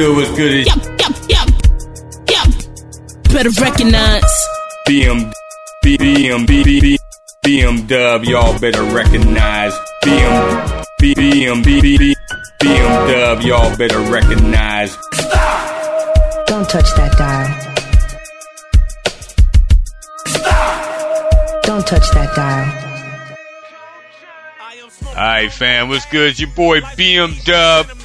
Better recognize. What's good? What's good? Yup, yup, yup, yup. Better recognize. BM, BM, BM, BM Dub. Y'all better recognize. BM, BM, BM, BM Dub. Y'all better recognize. Don't touch that dial. Don't touch that dial. Alright, fam, what's good? It's your boy BM Dub.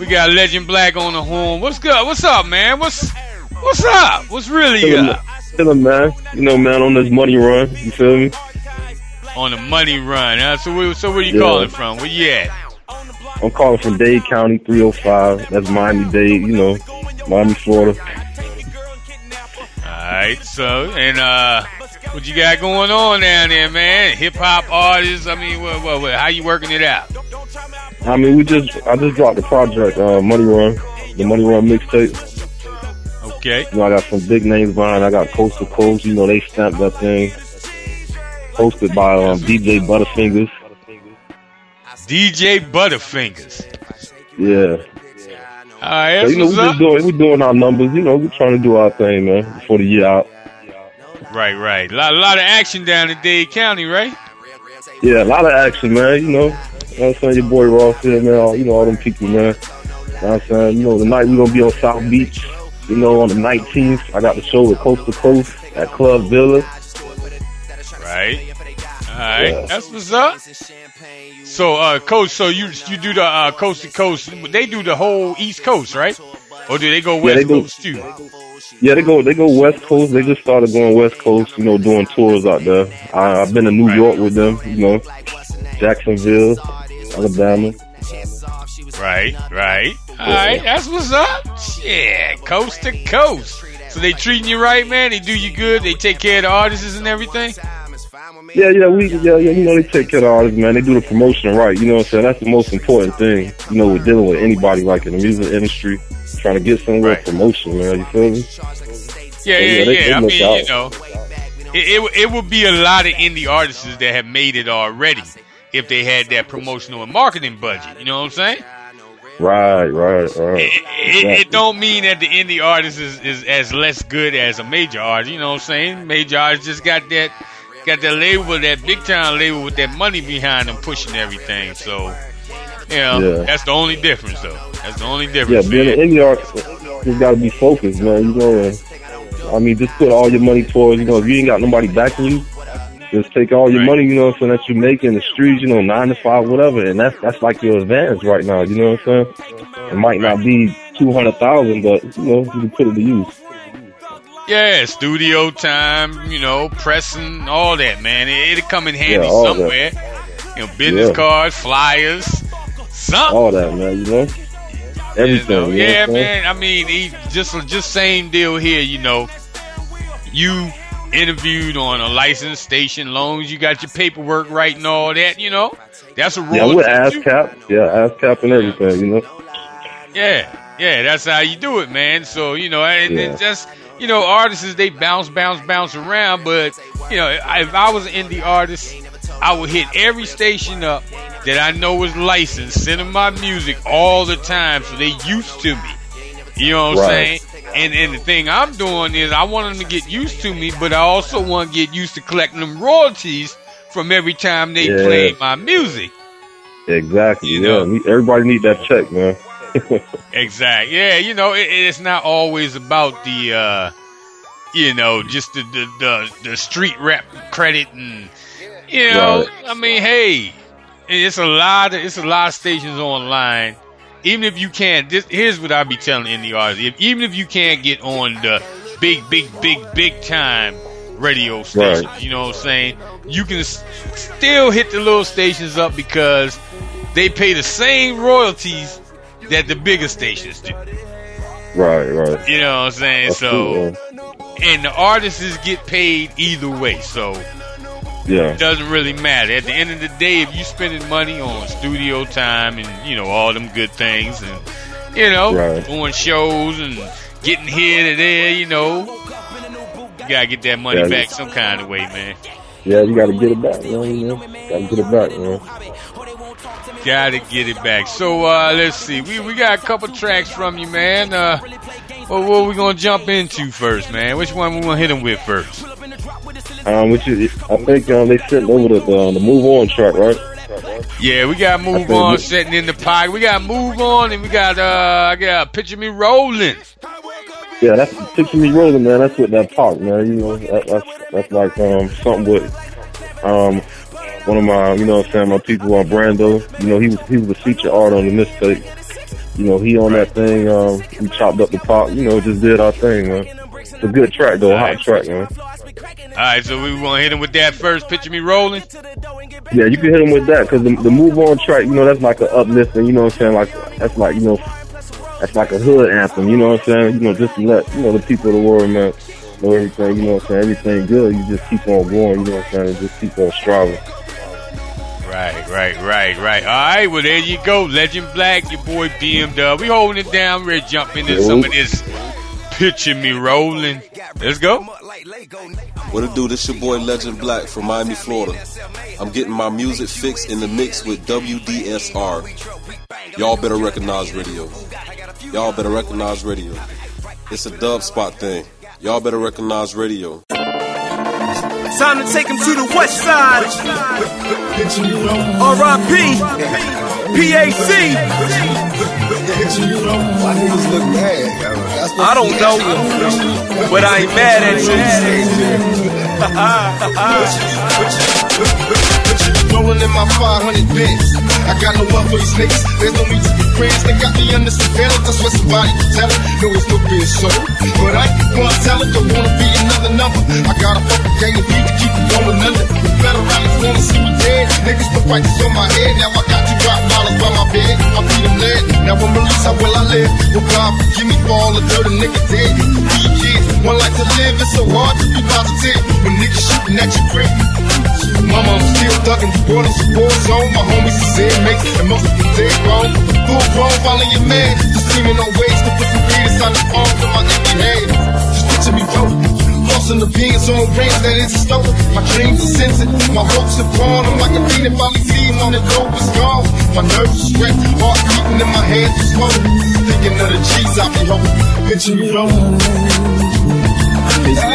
We got Legend Black on the horn. What's good? What's up, man? What's what's up? What's really up? chillin', man. You know, man, on this money run. You feel me? On the money run, huh? So, where, so where you Yeah. calling from? Where you at? I'm calling from Dade County, 305. That's Miami Dade, you know, Miami, Florida. Alright, so, and, uh, what you got going on down there, man? Hip hop artists, I mean, what, what, what, how you working it out? I mean, we just, I just dropped the project, uh, Money Run, the Money Run mixtape. Okay. You know, I got some big names behind. I got Coast to Coast, you know, they stamped that thing. Hosted by um, DJ Butterfingers. DJ Butterfingers. Yeah. Alright, So, you know, we what's just up. doing, we doing our numbers. You know, we're trying to do our thing, man, before the year out. Right, right. A lot, a lot of action down in Dade County, right? Yeah, a lot of action, man. You know, you know what I'm saying? Your boy Ross here, man. All, you know, all them people, man. You know what I'm saying? You know, tonight we're going to be on South Beach. You know, on the 19th, I got the show with Coast to Coast at Club Villa. Right. Alright, Yeah. that's what's up. So, uh, coach, so you you do the uh, coast to coast. They do the whole East Coast, right? Or do they go Yeah, West they do. Coast too? Yeah, they go they go West Coast. They just started going West Coast, you know, doing tours out there. I, I've been to New Right. York with them, you know, Jacksonville, Alabama. Right, right. Alright, that's what's up. Yeah, coast to coast. So they treating you right, man. They do you good. They take care of the artists and everything. Yeah, yeah, we, yeah, yeah, you know, they take care of the artists, man. They do the promotion right, you know what I'm saying? That's the most important thing, you know, with dealing with anybody like in the music industry, trying to get somewhere Right. promotion, man, you feel me? Yeah, Yeah, yeah, they- yeah. they I look mean, out. you know, it, it it would be a lot of indie artists that have made it already if they had that promotional and marketing budget. You know what I'm saying? Right, right, right. It, it, it don't mean that the indie artist is, is as less good as a major artist. You know what I'm saying? Major artists just got that got that label, that big time label with that money behind them pushing everything. So, you know, Yeah. that's the only difference, though. That's the only difference. Yeah, being an man. indie artist, you gotta be focused, man, you know, I mean, just put all your money towards, you know, if you ain't got nobody backing you, just take all your Right. money, you know, so that you make in the streets, you know, nine to five, whatever, and that's that's like your advantage right now. You know what I'm saying? It might not be two hundred thousand, but you know, you can put it to use. Yeah, studio time, you know, pressing, all that, man. It, it'll come in handy Yeah, all that. somewhere. You know, business Yeah. cards, flyers, something. All that, man. You know, everything. know, you know yeah, what I'm man. I mean, he, just just same deal here. You know, you interviewed on a licensed station, long as you got your paperwork right and all that. You know, that's a rule. Yeah, with. ASCAP. Yeah, ASCAP and everything. You know. Yeah, yeah, that's how you do it, man. So you know, and Yeah. just you know, artists they bounce, bounce, bounce around. But you know, if I was an indie artist, I would hit every station up that I know is licensed, sending my music all the time, so they used to me. You know what I'm saying? And and the thing I'm doing is I want them to get used to me, but I also want to get used to collecting them royalties from every time they Yeah. play my music. Exactly. You yeah. know. We- Everybody need that check, man. Exactly. Yeah, you know, it, it's not always about the, uh, you know, just the the, the, the street rap credit and, you know, Right. I mean, hey, it's a lot of it's a lot of stations online. Even if you can't, this, here's what I be telling indie artists: if, even if you can't get on the big, big, big, big time radio stations, Right. you know what I'm saying? You can s- still hit the little stations up because they pay the same royalties that the bigger stations do. right, right. You know what I'm saying? That's so, and the artists get paid either way. So Yeah. it doesn't really matter. At the end of the day, if you're spending money on studio time and you know all them good things, and you know Right. doing shows and getting here to there, you know, you gotta get that money Yeah. back some kind of way, man. yeah, you got to get it back. You know, got to get it back, man. Gotta get it back. So uh, let's see. We we got a couple tracks from you, man. Uh, what, what we gonna jump into first, man? Which one we gonna hit them with first? Um, which is, I think um, they sent over the, the the move on track, right? Yeah, we got move on sitting in the pocket. We got move on, and we got uh, I got picture me rolling. Yeah, that's picture me rolling, man. That's with that Pac, man. You know, that, that's that's like um something with um one of my, you know, what I'm saying my people on Brando. You know, he was he was the feature art on the mistake. You know, he on that thing. Um, we chopped up the Pac. You know, just did our thing, man. It's a good track though, hot track, man. All right, so we gonna hit him with that first. Picture me rolling. Yeah, you can hit him with that because the, the move on track, you know, that's like an uplifting. You know what I'm saying? Like that's like you know, that's like a hood anthem. You know what I'm saying? You know, just to let you know the people of the world, man, know everything. You know what I'm saying? Everything good. You just keep on going. You know what I'm saying? And just keep on striving. Right, right, right, right. All right, well there you go, Legend Black, your boy BMW. We holding it down. Ready to jump into some of this. Picture me rolling. Let's go. What it do? This your boy Legend Black from Miami, Florida. I'm getting my music fixed in the mix with WDSR. Y'all better recognize radio. Y'all better recognize radio. It's a dub spot thing. Y'all better recognize radio. Time to take him to the west side. R.I.P. PAC. Niggas look mad? That's what I don't know, but I ain't mad at Rolling in my 500 bits. I got no love for these niggas. There's no need to be friends. They got me under surveillance. That's what somebody can tell it. No, it's no being so. But I ain't gonna tell it. Don't wanna be another number. I got a fucking gang of beat to keep it going under. The better rallies wanna see me dead. Niggas put prices on my head. Now I got two rock dollars by my bed. I beat them lead. Now I'm released. How will I live? Oh God, forgive me for all the dirt a nigga did. These kids, one life to live. It's so hard to be positive when niggas shooting at your crib. Mama, I'm still thugging. The world is a war zone. My homies is inmates, and most of them dead wrong. Full grown, following your man. Just screaming on ways to put some beat inside the palms of my empty head. Just picture me broke. Lost in the beans on range that is stolen. My dreams are censored. My hopes are gone. I'm like a if I leave on the dope is gone. My nerves are stretched. Heart beating in my head just floating. Thinking of the G's I be hoping. Picture me rolling. Picture me,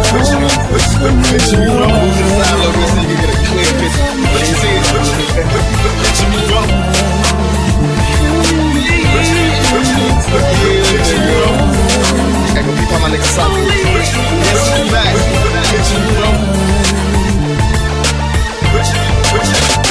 picture me, picture me, picture me rolling. Inside of this nigga get a clear picture. Picture me, picture me, picture me rolling. Picture me, picture me, picture me rolling. Echo beat by my nigga Saki. Yes, we back. Picture me rolling. Picture me, picture me,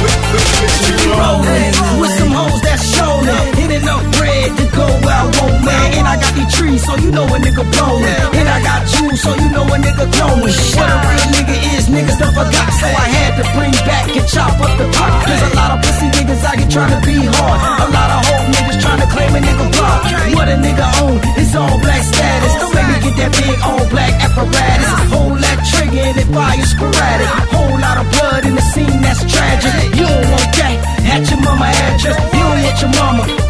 picture me rolling. With some hoes that's showing. Hitting up bread to go where I want, man. And I got these trees, so you know a nigga blowing. And I got jewels, so you know a nigga glowing. What a real nigga is, niggas done forgot. So I had to bring back and chop up the Pac. There's a lot of pussy niggas out here trying to be hard. A lot of hoe niggas trying to claim a nigga block. What a nigga own is all black status. Don't make me get that big all black apparatus. Hold that trigger and it fire sporadic. Whole lot of blood in the scene that's tragic. You don't want that at your mama address. You don't want your mama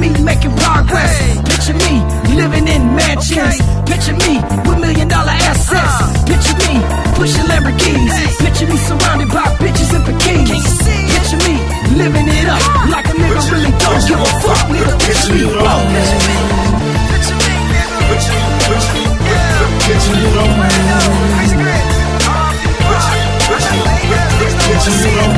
me making progress. Picture me living in mansions. Picture me with million dollar assets. Picture me pushing Lamborghinis. Picture me surrounded by bitches and bikinis. Picture me living it up like a nigga really don't give a fuck. Nigga, picture me rolling. Picture me, picture me, picture me. Picture me, picture me, picture me. Picture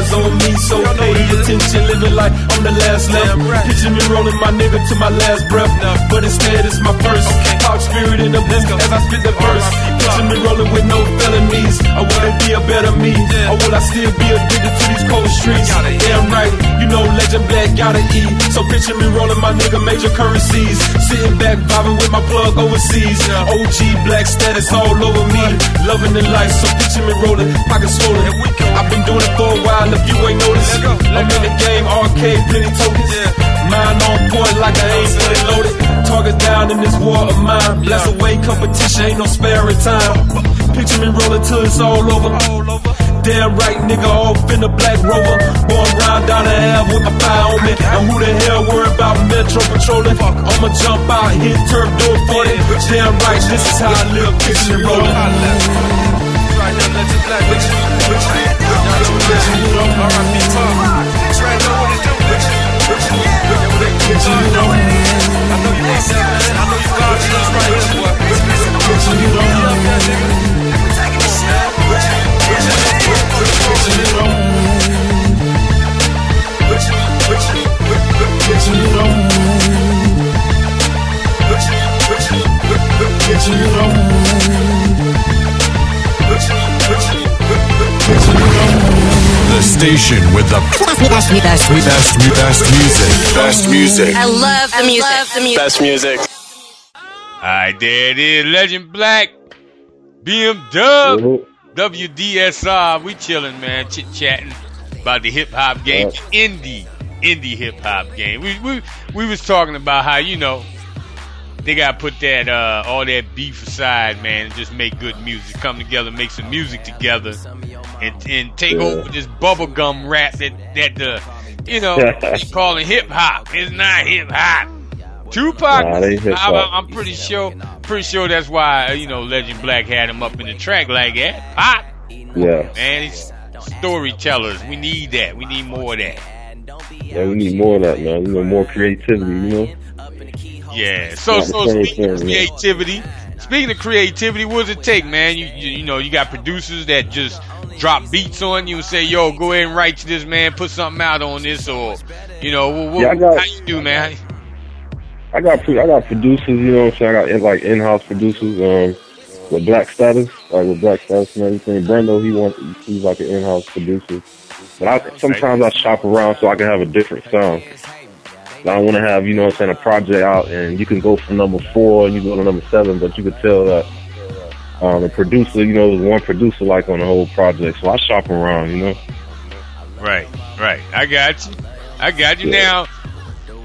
eyes on me, so pay attention. Living like I'm the last left. Picture me rolling my nigga to my last breath. But instead, it's my first. Talk spirit in the booth as I spit the verse. Picture me rolling with no felonies. I wanna be a better me. Or will I still be addicted to these cold streets? Damn right, you know Legend Black gotta eat. So picture me rolling my nigga major currencies. Sitting back, vibing with my plug overseas. OG black status all over me. Loving the life, so picture me rolling, pocket swollen. I've been doing it for a while if you ain't noticed. I'm in the game, arcade, plenty tokens. Mine on point like I ain't fully loaded. Target down in this war of mine. Bless away competition, ain't no sparing time. Picture me rolling till it's all over. Damn right, nigga, off in the black rover. Born round down the Ave with a fire on me. And who the hell worry about Metro patrolling? I'ma jump out, hit turf, do it for it. Damn right, this is how I live. Picture me rolling. Right now, let your black bitch, bitch, The station with the best, best, best, best, best music. Best music. I love the music. love the music. Best music. Alright, there it is. Legend Black. BM Dub. Mhm. WDSR. We chilling, man. Chit chatting about the hip hop game. Indie. Indie hip hop game. We, we we was talking about how, you know, they gotta put that uh all that beef aside, man, and just make good music. Come together, make some music together and and take Yeah. over this bubblegum rap that that the you know they calling hip hop. It's not hip hop. Tupac, Nah, I, I'm pretty sure, pretty sure that's why you know Legend Black had him up in the track like that. Pop, Yeah. man, he's storytellers. We need that. We need more of that. Yeah, we need more of that, man. You know, more creativity, you know? Yeah. So so speaking of thing, yeah. creativity, speaking of creativity, what does it take, man? You, you you know you got producers that just drop beats on you and say, "Yo, go ahead and write to this man, put something out on this," or you know, what, what, Yeah, got- how you do, man? I got I got producers, you know what I'm saying? I got like in-house producers, um, with Black Status, like with Black Status and everything. Brando, he wants, he's like an in-house producer. But I, sometimes I shop around so I can have a different sound. I want to have, you know what I'm saying, a project out and you can go from number four and you go to number seven, but you could tell that um, the producer, you know, there's one producer like on the whole project. So I shop around, you know? Right, right. I got you. I got you. Now,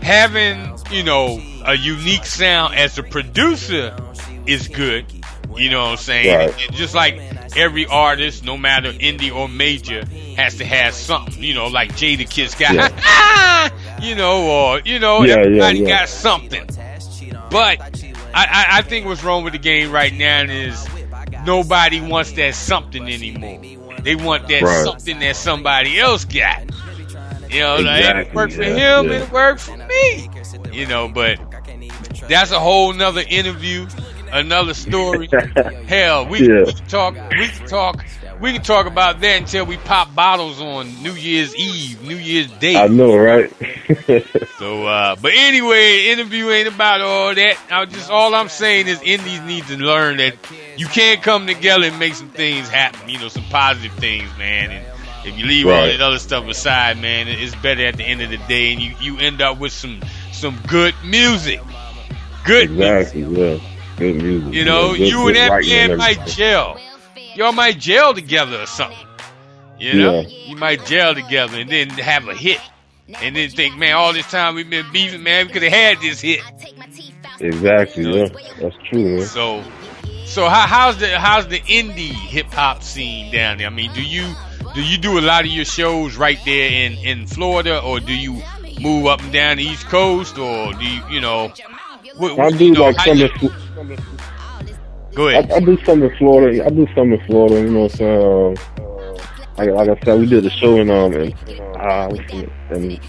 having, you know, a unique sound as a producer is good. You know what I'm saying? Right. Just like every artist, no matter indie or major, has to have something, you know, like Jadakiss got, you know, or, you know, Yeah, yeah, everybody yeah. got something. But I, I, I think what's wrong with the game right now is nobody wants that something anymore. They want that Right. something that somebody else got. You know, like, it Exactly, worked for yeah, him, yeah. it worked for me. You know, but that's a whole nother interview, another story. Hell, we, Yeah. we can talk, we can talk, we can talk about that until we pop bottles on New Year's Eve, New Year's Day. I know, right? So, uh, but anyway, interview ain't about all that. I just all I'm saying is indies need to learn that you can't come together and make some things happen. You know, some positive things, man. And if you leave all that other stuff aside, man, it's better at the end of the day, and you you end up with some some good music. Good music. exactly, yeah. Good music. You know, good- you and good that writing man might gel. Y'all might gel together or something. You know, you might gel together and then have a hit, and then think, man, all this time we've been beefing, man, we could have had this hit. Exactly, yeah. That's true, man. So, so how, how's the how's the indie hip hop scene down there? I mean, do you do you do a lot of your shows right there in in Florida, or do you move up and down the East Coast, or do you you know? What, I do you know, like some you- Go I, ahead. I do some in Florida. I do some in Florida. You know what I'm saying? Um, like, like I said, we did a show in um in, uh, in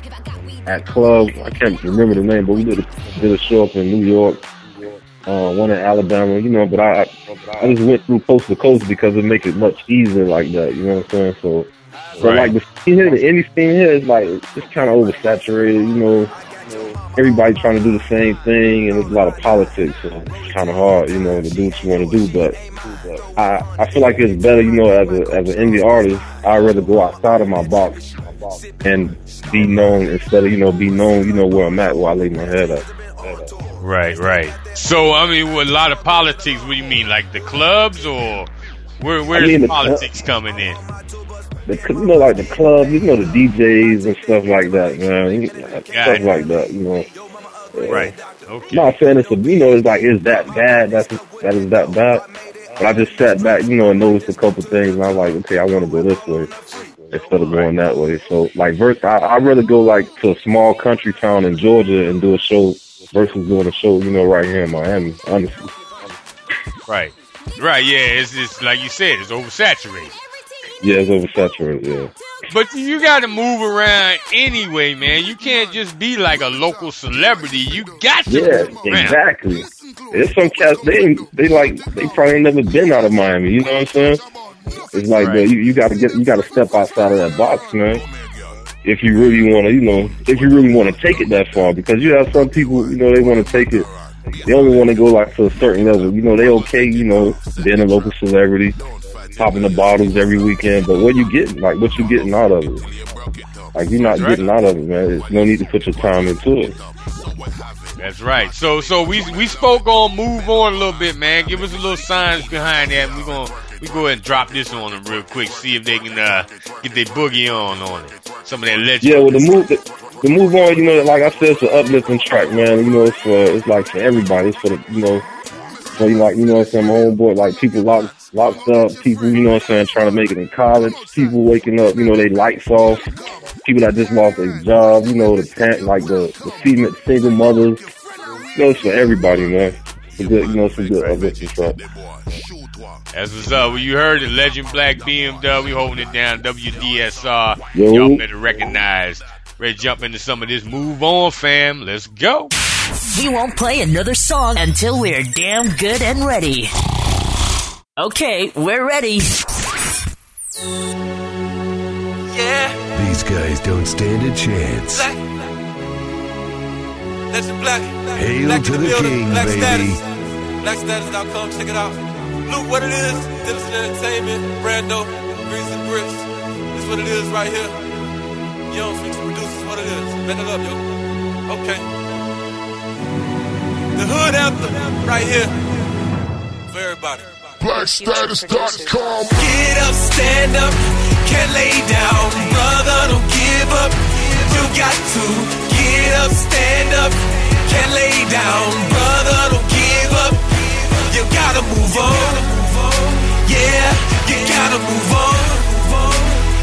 at club. I can't remember the name, but we did a, did a show up in New York. Uh, one in Alabama. You know, but I I just went through coast to coast because it makes it much easier like that. You know what I'm saying? So. So Right. like the scene here, the indie scene here is like it's kind of oversaturated. You know, everybody trying to do the same thing, and there's a lot of politics, so it's kind of hard, you know, to do what you want to do. But I I feel like it's better, you know, as a as an indie artist, I'd rather go outside of my box and be known instead of you know be known, you know, where I'm at, where I lay my head at. Right, right. So I mean, with a lot of politics. What do you mean, like the clubs, or where where's mean, the the politics coming in? The, you know, like the club, you know, the DJs and stuff like that, man, stuff Gotcha. like that, you know. Right. Okay. Not saying it's a, you know, it's like, is that bad? That's that is that bad. But I just sat back, you know, and noticed a couple things, and I'm like, okay, I want to go this way instead of going that way. So, like, verse, I, I'd rather go like to a small country town in Georgia and do a show versus doing a show, you know, right here in Miami. Honestly, Right. Right. Yeah. It's it's like you said. It's oversaturated. Yeah, it's oversaturated. Yeah. But you got to move around anyway, man. You can't just be like a local celebrity. You got to Yeah, exactly. There's some cats they they like they probably never been out of Miami. You know what I'm saying? It's like, Right. you, you got to get you got to step outside of that box, man. If you really want to, you know, if you really want to take it that far, because you have some people, you know, they want to take it. They only want to go like to a certain level. You know, they okay, you know, being a local celebrity, popping the bottles every weekend. But what you getting? Like, what you getting out of it? Like, you're not Right. getting out of it, man. There's no need to put your time into it. That's right. So so we we spoke on move on a little bit, man. Give us a little signs behind that. And we gonna we go ahead and drop this on them real quick. See if they can uh, get their boogie on on it. Some of that legend. Yeah, well, the move, the, the move on, you know, like I said, it's an uplifting track, man. You know, it's for, it's like for everybody. It's for the, you know, so you like, you know what I'm saying, my homeboy, like people locked, locked up, people, you know what I'm saying, trying to make it in college, people waking up, you know, they lights off, people that just lost their job, you know, the parent, like the, the female, single mothers. You know, it's for everybody, man. It's good, you know, it's good track. That's what's up. Well, you heard it. Legend Black BMW holding it down. WDSR. Yo. Y'all better recognize. Ready to jump into some of this move on, fam. Let's go. We won't play another song until we're damn good and ready. Okay, we're ready. Yeah, These guys don't stand a chance. black. Legend black. Hail black to in the building. king, black baby. status. Blackstatus.com, check it out. Look what it is. Dillison Entertainment, Brando, Grease and Grips. This what it is right here. Young future producers, what it is. Bet it up, yo. Okay. Anthem, right here. For everybody. Blackstatus.com. Get up, stand up, can't lay down. Brother, don't give up. You got to get up, stand up, can't lay down. Brother, don't give up. You gotta move on. Yeah, you gotta move on.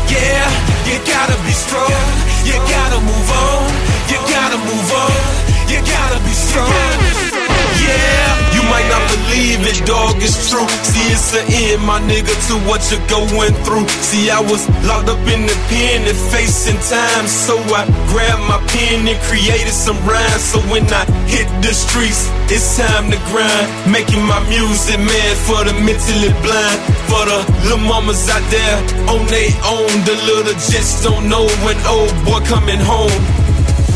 Yeah, you gotta be strong. You gotta move on. You gotta move on. You gotta be strong. Yeah, you might not believe it, dog, it's true. See, it's the end, my nigga, to what you're going through. See, I was locked up in the pen and facing time. So I grabbed my pen and created some rhymes. So when I hit the streets, it's time to grind. Making my music, man, for the mentally blind. For the little mamas out there on they own. The little just don't know when old boy coming home.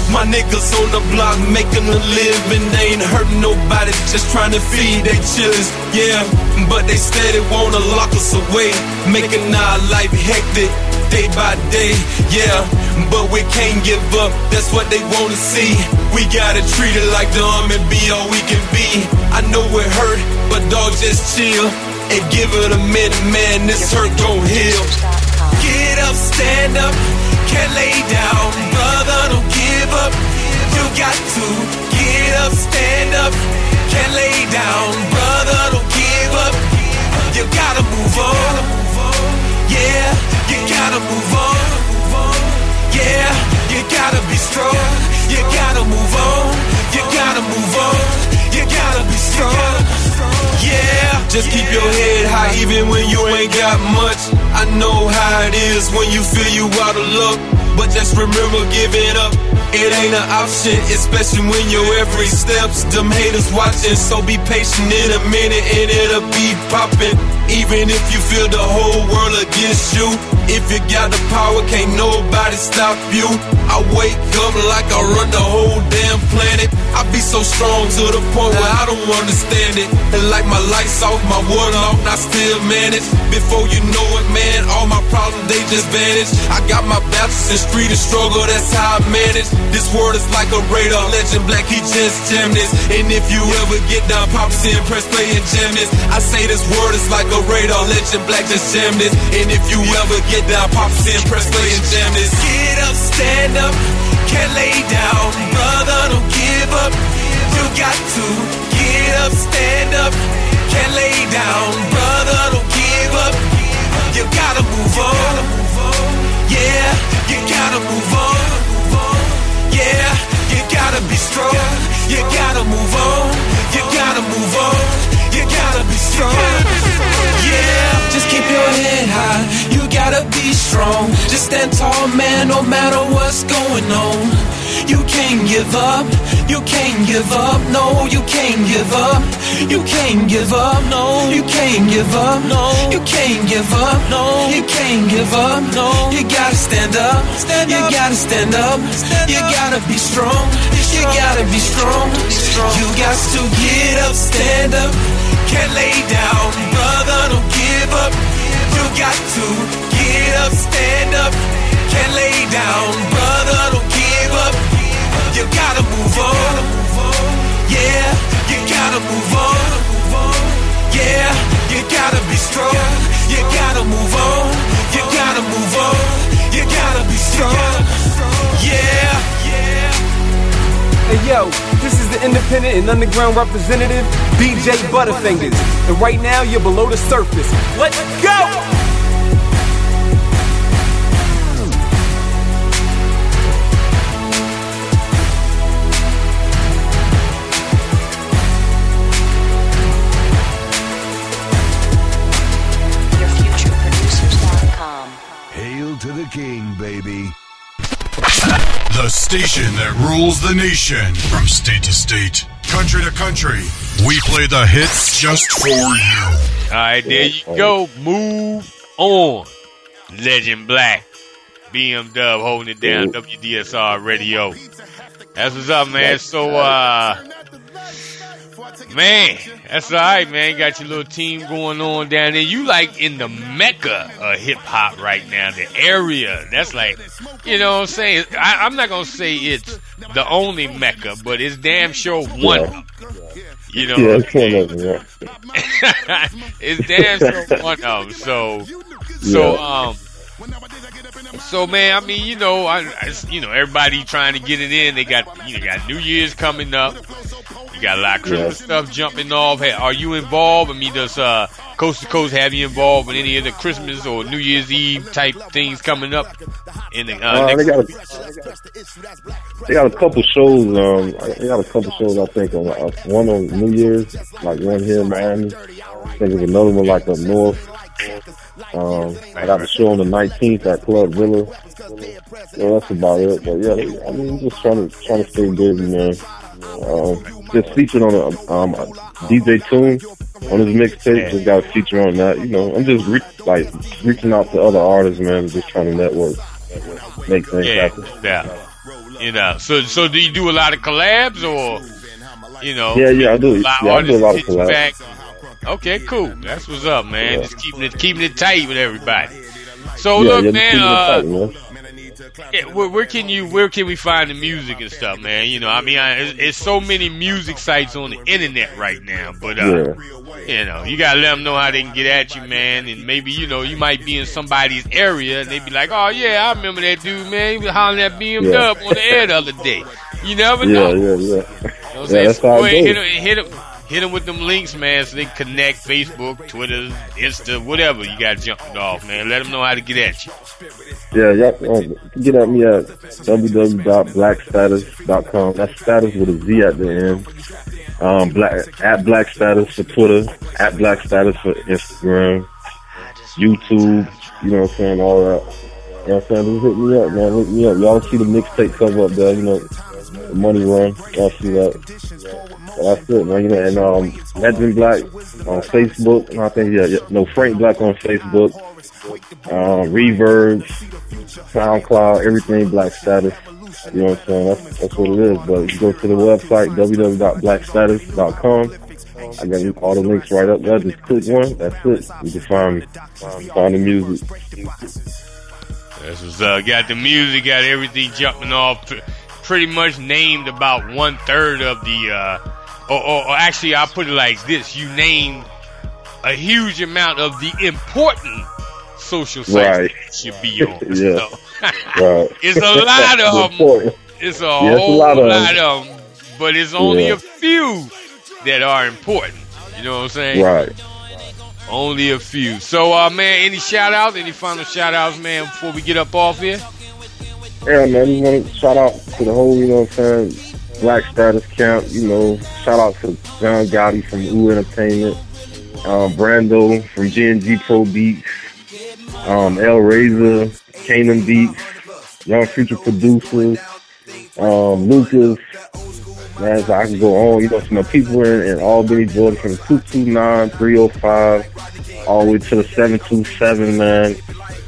My niggas on the block making a living. They ain't hurting nobody, just trying to feed they chillers. Yeah, but they steady wanna lock us away, making our life hectic day by day. Yeah, but we can't give up. That's what they wanna see. We gotta treat it like dumb and be all we can be. I know it hurt, but dog, just chill and give it a minute, man. This hurt gon' heal. Get up, stand up, can't lay down, brother, don't give up. You got to get up, stand up, can't lay down, brother, don't give up. You gotta move on, yeah, you gotta move on, yeah, you gotta be strong, you gotta move on, you gotta move on, you gotta be strong. Just keep your head high even when you ain't got much. I know how it is when you feel you out of luck. But just remember, give it up. It ain't an option, especially when your every steps. Them haters watching, so be patient in a minute and it'll be popping. Even if you feel the whole world against you, if you got the power, can't nobody stop you. I wake up like I run the whole damn planet. I be so strong to the point where I don't understand it. And like my lights off, my water off, and I still manage. Before you know it, man, all my problems they just vanish. I got my battles in street of struggle, that's how I manage. This world is like a radar, legend black, he just jammed this. And if you ever get down, pop in, press play and jam this. I say this word is like a radar, legend black, just jam this. And if you ever get down, pop in, press play and jam this. Get up, stand up, can't lay down, brother, don't give up. You got to get up, stand up, can't lay down, brother, don't give up. You gotta move on. Yeah, you gotta move on. Yeah, you gotta be strong. You gotta move on. You gotta move on. You gotta be strong. Yeah, just keep your head high. You gotta be strong. Just stand tall, man, no matter what's going on. You can't give up. You can't give up. No, you can't give up. You can't give up. No, you can't give up. No, you can't give up. No, you can't give up. No, you gotta stand up. Stand you gotta stand up. you gotta be strong. You gotta be strong. You got to get up, stand up. Can't lay down, brother. Don't give up. You got to get up, stand up. Can't lay down, brother. Don't give up. You gotta move on. Yeah, you gotta move on. Yeah, you gotta be strong. You gotta move on. You gotta move on. You gotta be strong. Yeah, yeah. Hey yo, this is the independent and underground representative, DJ Butterfingers. And right now you're below the surface. Let's go! YourFutureProducers.com. Hail to the king, baby. The station that rules the nation from state to state, country to country. We play the hits just for you. All right, there you go. Move on. Legend Black. BM Dub holding it down. WDSR Radio. That's what's up, man. So, uh, man, that's all right, man. You got your little team going on down there. You like in the mecca of hip hop right now, the area. That's like, you know what I'm saying? I, I'm not going to say it's the only mecca, but it's damn sure one. of 'em. You know, yeah, it's one of them. Yeah. it's damn sure one of them. So, so, Yeah. um, so man, I mean, you know, I, I, you know, everybody trying to get it in. They got, you know, got New Year's coming up. You got a lot of Christmas Yeah. stuff jumping off. Hey, are you involved? I mean, does uh, Coast to Coast have you involved with any of the Christmas or New Year's Eve type things coming up? In the uh, Uh, next they got a, they got a couple shows. Um, they got a couple shows. I think on uh, one on New Year's, like one here in Miami. I think there's another one like up north. Um, I got a show on the 19th at Club Villa. Well, that's about it. But yeah, I mean, just trying to trying to stay busy, man. Um, just featured on a um, DJ Tune on his mixtape. Just got a feature on that. You know, I'm just re- like reaching out to other artists, man. Just trying to network, make things yeah, happen. yeah, you know. So, so do you do a lot of collabs or, you know? Yeah, yeah, I do. Yeah, I do a lot of collabs. back? Okay, cool. That's what's up, man. Yeah. Just keeping it, keeping it tight with everybody. So yeah, look, man. Uh, tight, man. Yeah, where, where can you where can we find the music and stuff, man? You know, I mean, I, it's, it's so many music sites on the internet right now, but uh, Yeah. you know, you gotta let them know how they can get at you, man. And maybe you know, you might be in somebody's area and they be like, "Oh yeah, I remember that dude, man. He was hollering at BM Yeah. On the air the other day." You never Yeah, know. yeah, yeah. You know Yeah, that's how it ahead, hit goes. them, hit 'em- hit 'em with them links, man, so they connect Facebook, Twitter, Insta, whatever you got jumping off, man. Let them know how to get at you. Yeah. Um, get at me at www.blackstatus.com. That's status with a Z at the end. Um, black at Black Status for Twitter, at Black Status for Instagram, YouTube. You know what I'm saying? All that. You know what I'm saying? Hit me up, man. Hit me up. Y'all see the mixtape cover up there? You know, the money run. Y'all see that? But that's it, man. You know, and um, Legend Black on Facebook. And I think yeah, yeah, no Frank Black on Facebook. Um, Reverb, SoundCloud, everything Black Status. You know what I'm saying? That's that's what it is. But you go to the website www.blackstatus.com. I got all the links right up there. Just click one. That's it. You can find me. Find the music. This was uh, got the music, got everything jumping off. Pretty much named about one third of the, uh, or, or, or actually, I'll put it like this: you named a huge amount of the important social sites Right. that should be on. Yeah. Right. it's a lot of them. It's a Yeah, it's a whole lot lot of of, 'em. them but it's only Yeah. a few that are important. You know what I'm saying? Right. Only a few. So, uh, man, any shout outs? Any final shout outs, man, before we get up off here? Yeah, man, just want to shout out to the whole, you know what I'm saying, Black Status Camp, you know, shout out to John Gotti from U Entertainment, um, Brando from G&G Pro Beats, um, El Razor, Canaan Beats, Young Future Producers, um, Lucas, man, so I can go on, you know, some people in, in Albany, Georgia from 229, 305, all the way to the 727, man.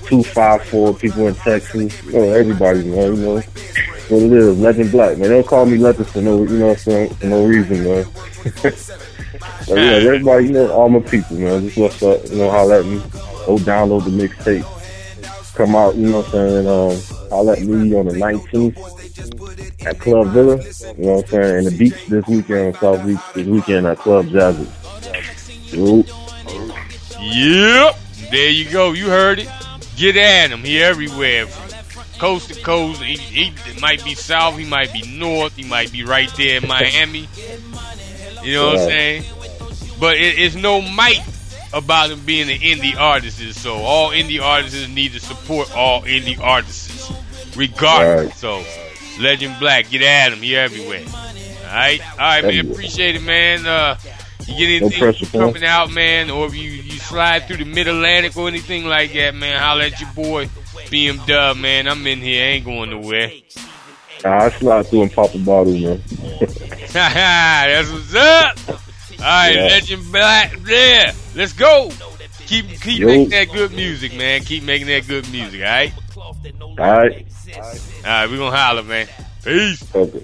254 people in Texas. You know, everybody, man, you know. What it is, Legend Black, man. They don't call me Legend for no, you know, for, for no reason, man. but yeah, everybody, you know, all my people, man. Just what's up, you know, holler at me. Go download the mixtape. Come out, you know what I'm saying, um, holler at me on the 19th at Club Villa, you know what I'm saying, and the beach this weekend South Beach this weekend at Club Jazzy. Yep. There you go. You heard it. Get at him. He everywhere. From coast to coast. He, he might be south. He might be north. He might be right there in Miami. You know what I'm saying? But it, it's no might about him being an indie artist. So all indie artists need to support all indie artists, regardless. Right. So Legend Black, get at him. He everywhere. All right, all right, man. Everywhere. Appreciate it, man. Uh, you get No anything pressure, coming out, man, or if you, you slide through the Mid Atlantic or anything like that, man, holla at your boy BM Dub, man. I'm in here, I ain't going nowhere. Nah, I slide through and pop a bottle, man. That's what's up. All right, Yeah. Legend Black, there. Let's go. Keep keep Yo. making that good music, man. Keep making that good music, all right? All right. All right, we gonna holler, man. Peace. Okay.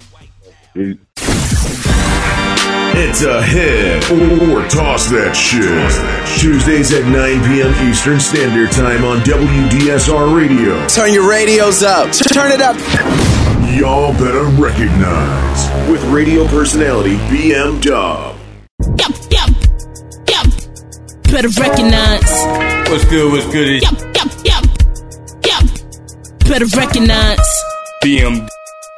Peace. It's a hit or toss that shit. Tuesdays at 9 p.m. Eastern Standard Time on WDSR Radio. Turn your radios up. Turn it up. Y'all better recognize with radio personality BM Dub. Yep, yep, yep. Better recognize. What's good? What's good? It's Yep, yep, yep, yep. Better recognize. BM,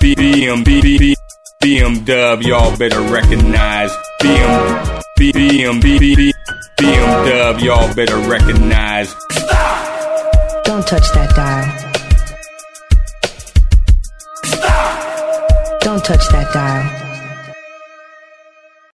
B- BM, B- B- B- BM Dub. Y'all better recognize BM, B- BM, B- B- B- BM Dub. Y'all better recognize. Don't touch that dial. Don't touch that dial.